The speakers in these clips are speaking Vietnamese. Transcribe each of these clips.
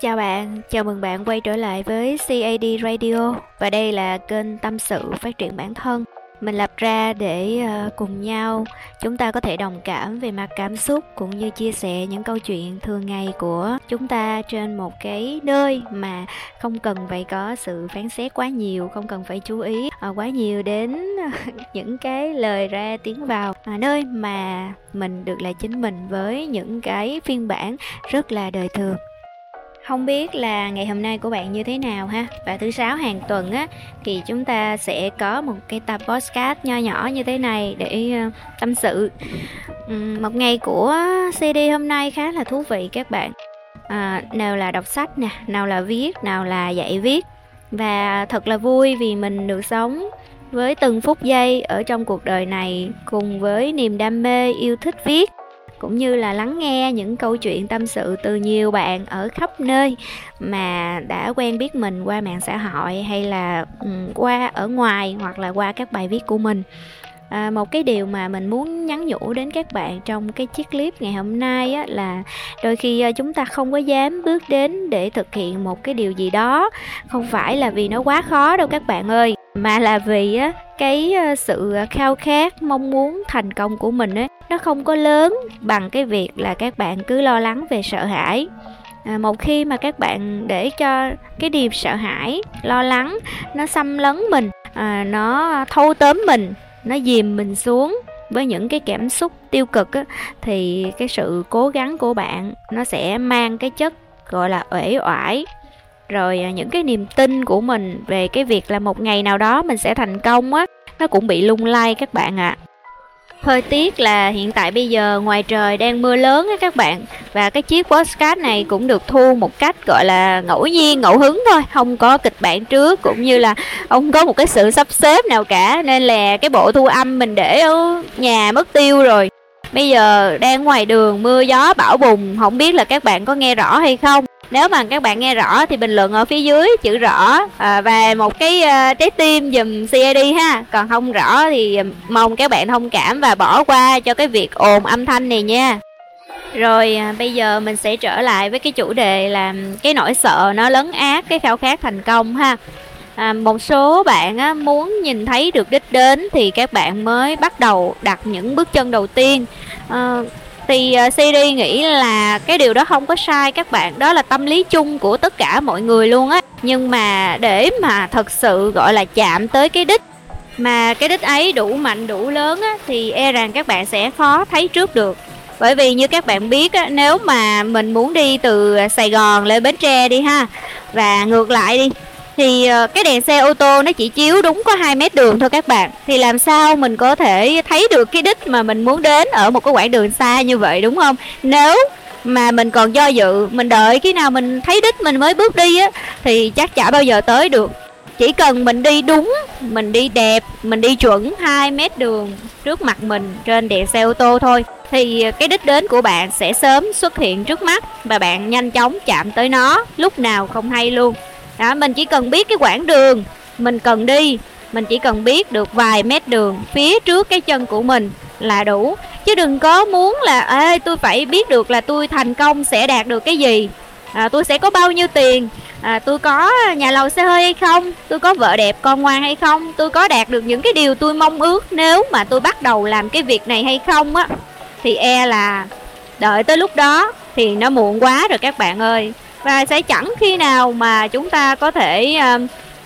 Chào bạn, chào mừng bạn quay trở lại với CAD Radio. Và đây là kênh tâm sự phát triển bản thân. Mình lập ra để ờ, cùng nhau chúng ta có thể đồng cảm về mặt cảm xúc cũng như chia sẻ những câu chuyện thường ngày của chúng ta trên một cái nơi mà không cần phải có sự phán xét quá nhiều, không cần phải chú ý ờ, quá nhiều đến những cái lời ra tiếng vào. À, nơi mà mình được là chính mình với những cái phiên bản rất là đời thường không biết là ngày hôm nay của bạn như thế nào ha? Và thứ sáu hàng tuần á thì chúng ta sẽ có một cái tập podcast nho nhỏ như thế này để uh, tâm sự. Um, một ngày của cd hôm nay khá là thú vị các bạn. À, nào là đọc sách nè nào là viết nào là dạy viết. Và thật là vui vì mình được sống với từng phút giây ở trong cuộc đời này cùng với niềm đam mê yêu thích viết cũng như là lắng nghe những câu chuyện tâm sự từ nhiều bạn ở khắp nơi mà đã quen biết mình qua mạng xã hội hay là qua ở ngoài hoặc là qua các bài viết của mình. À, một cái điều mà mình muốn nhắn nhủ đến các bạn trong cái chiếc clip ngày hôm nay á, là đôi khi à, chúng ta không có dám bước đến để thực hiện một cái điều gì đó. Không phải là vì nó quá khó đâu các bạn ơi mà là vì á, cái ờ, sự ờ, khao khát mong muốn thành công của mình ấy nó không có lớn bằng cái việc là các bạn cứ lo lắng về sợ hãi. À, một khi mà các bạn để cho cái điều sợ hãi lo lắng nó xâm lấn mình à, nó thâu tóm mình nó dìm mình xuống với những cái cảm xúc tiêu cực á, thì cái sự cố gắng của bạn nó sẽ mang cái chất gọi là uể oải rồi à, những cái niềm tin của mình về cái việc là một ngày nào đó mình sẽ thành công á nó cũng bị lung lay các bạn ạ. À. Hơi tiếc là hiện tại bây giờ ngoài trời đang mưa lớn á các bạn Và cái chiếc postcard này cũng được thu một cách gọi là ngẫu nhiên, ngẫu hứng thôi Không có kịch bản trước cũng như là không có một cái sự sắp xếp nào cả. Nên là cái bộ thu âm mình để ở nhà mất tiêu rồi. Bây giờ đang ngoài đường mưa gió bão bùng Không biết là các bạn có nghe rõ hay không? Nếu mà các bạn nghe rõ thì bình luận ở phía dưới chữ rõ à, và một cái uh, trái tim dùm CID ha. Còn không rõ thì à, mong các bạn thông cảm và bỏ qua cho cái việc ồn âm thanh này nha. Rồi à, bây giờ mình sẽ trở lại với cái chủ đề là cái nỗi sợ nó lấn át cái khao khát thành công ha. À, một số bạn á, muốn nhìn thấy được đích đến thì các bạn mới bắt đầu đặt những bước chân đầu tiên. À, thì ờ, uh, CD nghĩ là cái điều đó không có sai các bạn đó là tâm lý chung của tất cả mọi người luôn á. Nhưng mà để mà thật sự gọi là chạm tới cái đích mà cái đích ấy đủ mạnh đủ lớn á thì e rằng các bạn sẽ khó thấy trước được. Bởi vì như các bạn biết á, nếu mà mình muốn đi từ Sài Gòn lên Bến Tre đi ha và ngược lại đi thì ờ, cái đèn xe ô tô nó chỉ chiếu đúng có 2 mét đường thôi các bạn. Thì làm sao mình có thể thấy được cái đích mà mình muốn đến ở một cái quãng đường xa như vậy, đúng không? Nếu mà mình còn do dự, mình đợi khi nào mình thấy đích mình mới bước đi á, thì chắc chả bao giờ tới được. Chỉ cần mình đi đúng, mình đi đẹp, mình đi chuẩn 2 mét đường trước mặt mình trên đèn xe ô tô thôi, thì cái đích đến của bạn sẽ sớm xuất hiện trước mắt và bạn nhanh chóng chạm tới nó lúc nào không hay luôn đó mình chỉ cần biết cái quãng đường mình cần đi. Mình chỉ cần biết được vài mét đường phía trước cái chân của mình là đủ. Chứ đừng có muốn là ê tôi phải biết được là tôi thành công sẽ đạt được cái gì. À, tôi sẽ có bao nhiêu tiền? À, tôi có nhà lầu xe hơi hay không? Tôi có vợ đẹp con ngoan hay không? Tôi có đạt được những cái điều tôi mong ước nếu mà tôi bắt đầu làm cái việc này hay không á? Thì e là đợi tới lúc đó thì nó muộn quá rồi các bạn ơi và sẽ chẳng khi nào mà chúng ta có thể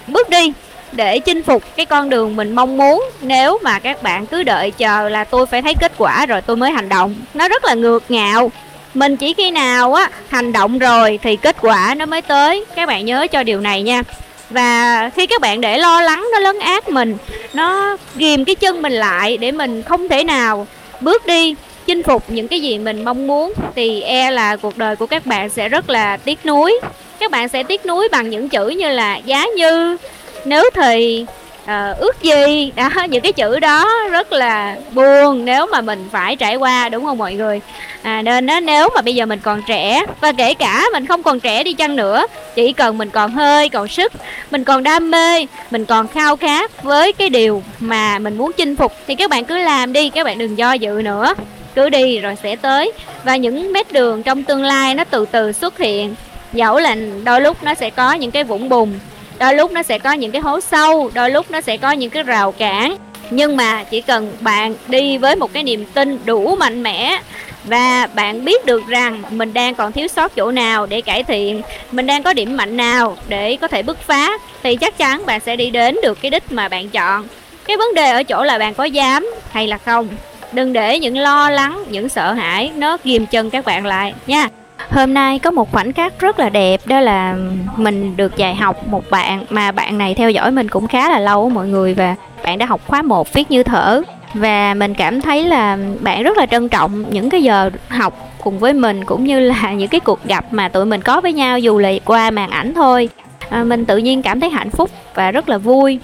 bước đi để chinh phục cái con đường mình mong muốn. Nếu mà các bạn cứ đợi chờ là tôi phải thấy kết quả rồi tôi mới hành động. Nó rất là ngược ngạo. Mình chỉ khi nào á, hành động rồi thì kết quả nó mới tới. Các bạn nhớ cho điều này nha. Và khi các bạn để lo lắng, nó lấn át mình, nó ghìm cái chân mình lại để mình không thể nào bước đi chinh phục những cái gì mình mong muốn thì e là cuộc đời của các bạn sẽ rất là tiếc nuối. Các bạn sẽ tiếc nuối bằng những chữ như là giá như nếu thì uh, ước gì. Đó những cái chữ đó rất là buồn nếu mà mình phải trải qua đúng không mọi người? À, nên đó, nếu mà bây giờ mình còn trẻ và kể cả mình không còn trẻ đi chăng nữa chỉ cần mình còn hơi còn sức mình còn đam mê mình còn khao khát với cái điều mà mình muốn chinh phục thì các bạn cứ làm đi các bạn đừng do dự nữa cứ đi rồi sẽ tới. Và những mét đường trong tương lai nó từ từ xuất hiện. Dẫu là đôi lúc nó sẽ có những cái vũng bùn, đôi lúc nó sẽ có những cái hố sâu, đôi lúc nó sẽ có những cái rào cản. Nhưng mà chỉ cần bạn đi với một cái niềm tin đủ mạnh mẽ và bạn biết được rằng mình đang còn thiếu sót chỗ nào để cải thiện, mình đang có điểm mạnh nào để có thể bứt phá, thì chắc chắn bạn sẽ đi đến được cái đích mà bạn chọn. Cái vấn đề ở chỗ là bạn có dám hay là không? Đừng để những lo lắng những sợ hãi nó ghìm chân các bạn lại nha. Hôm nay có một khoảnh khắc rất là đẹp đó là mình được dạy học một bạn mà bạn này theo dõi mình cũng khá là lâu mọi người và bạn đã học khóa 1 viết như thở. Và mình cảm thấy là bạn rất là trân trọng những cái giờ học cùng với mình cũng như là những cái cuộc gặp mà tụi mình có với nhau dù là qua màn ảnh thôi. À, mình tự nhiên cảm thấy hạnh phúc và rất là vui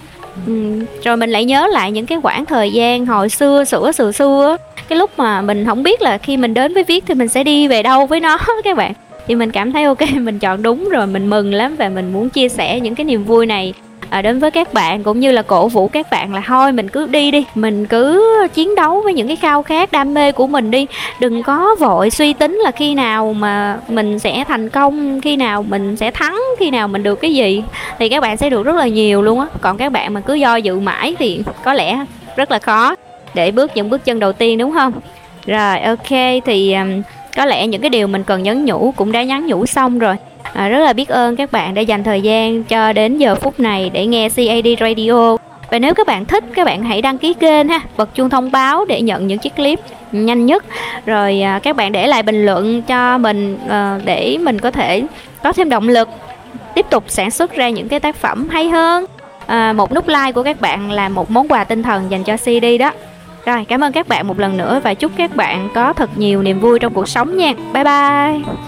ừ, rồi mình lại nhớ lại những cái khoảng thời gian hồi xưa sửa sửa xưa cái lúc mà mình không biết là khi mình đến với viết thì mình sẽ đi về đâu với nó các bạn. Thì mình cảm thấy ok mình chọn đúng rồi mình mừng lắm và mình muốn chia sẻ những cái niềm vui này à, đến với các bạn cũng như là cổ vũ các bạn là thôi mình cứ đi đi mình cứ chiến đấu với những cái khao khát đam mê của mình đi. Đừng có vội suy tính là khi nào mà mình sẽ thành công khi nào mình sẽ thắng khi nào mình được cái gì thì các bạn sẽ được rất là nhiều luôn á. Còn các bạn mà cứ do dự mãi thì có lẽ rất là khó để bước những bước chân đầu tiên đúng không? Rồi ok thì um, có lẽ những cái điều mình cần nhắn nhủ cũng đã nhắn nhủ xong rồi à, rất là biết ơn các bạn đã dành thời gian cho đến giờ phút này để nghe CAD Radio. Và nếu các bạn thích các bạn hãy đăng ký kênh ha bật chuông thông báo để nhận những chiếc clip nhanh nhất. Rồi à, các bạn để lại bình luận cho mình à, để mình có thể có thêm động lực tiếp tục sản xuất ra những cái tác phẩm hay hơn. À, một nút like của các bạn là một món quà tinh thần dành cho CD đó. Rồi cảm ơn các bạn một lần nữa và chúc các bạn có thật nhiều niềm vui trong cuộc sống nha. Bye bye.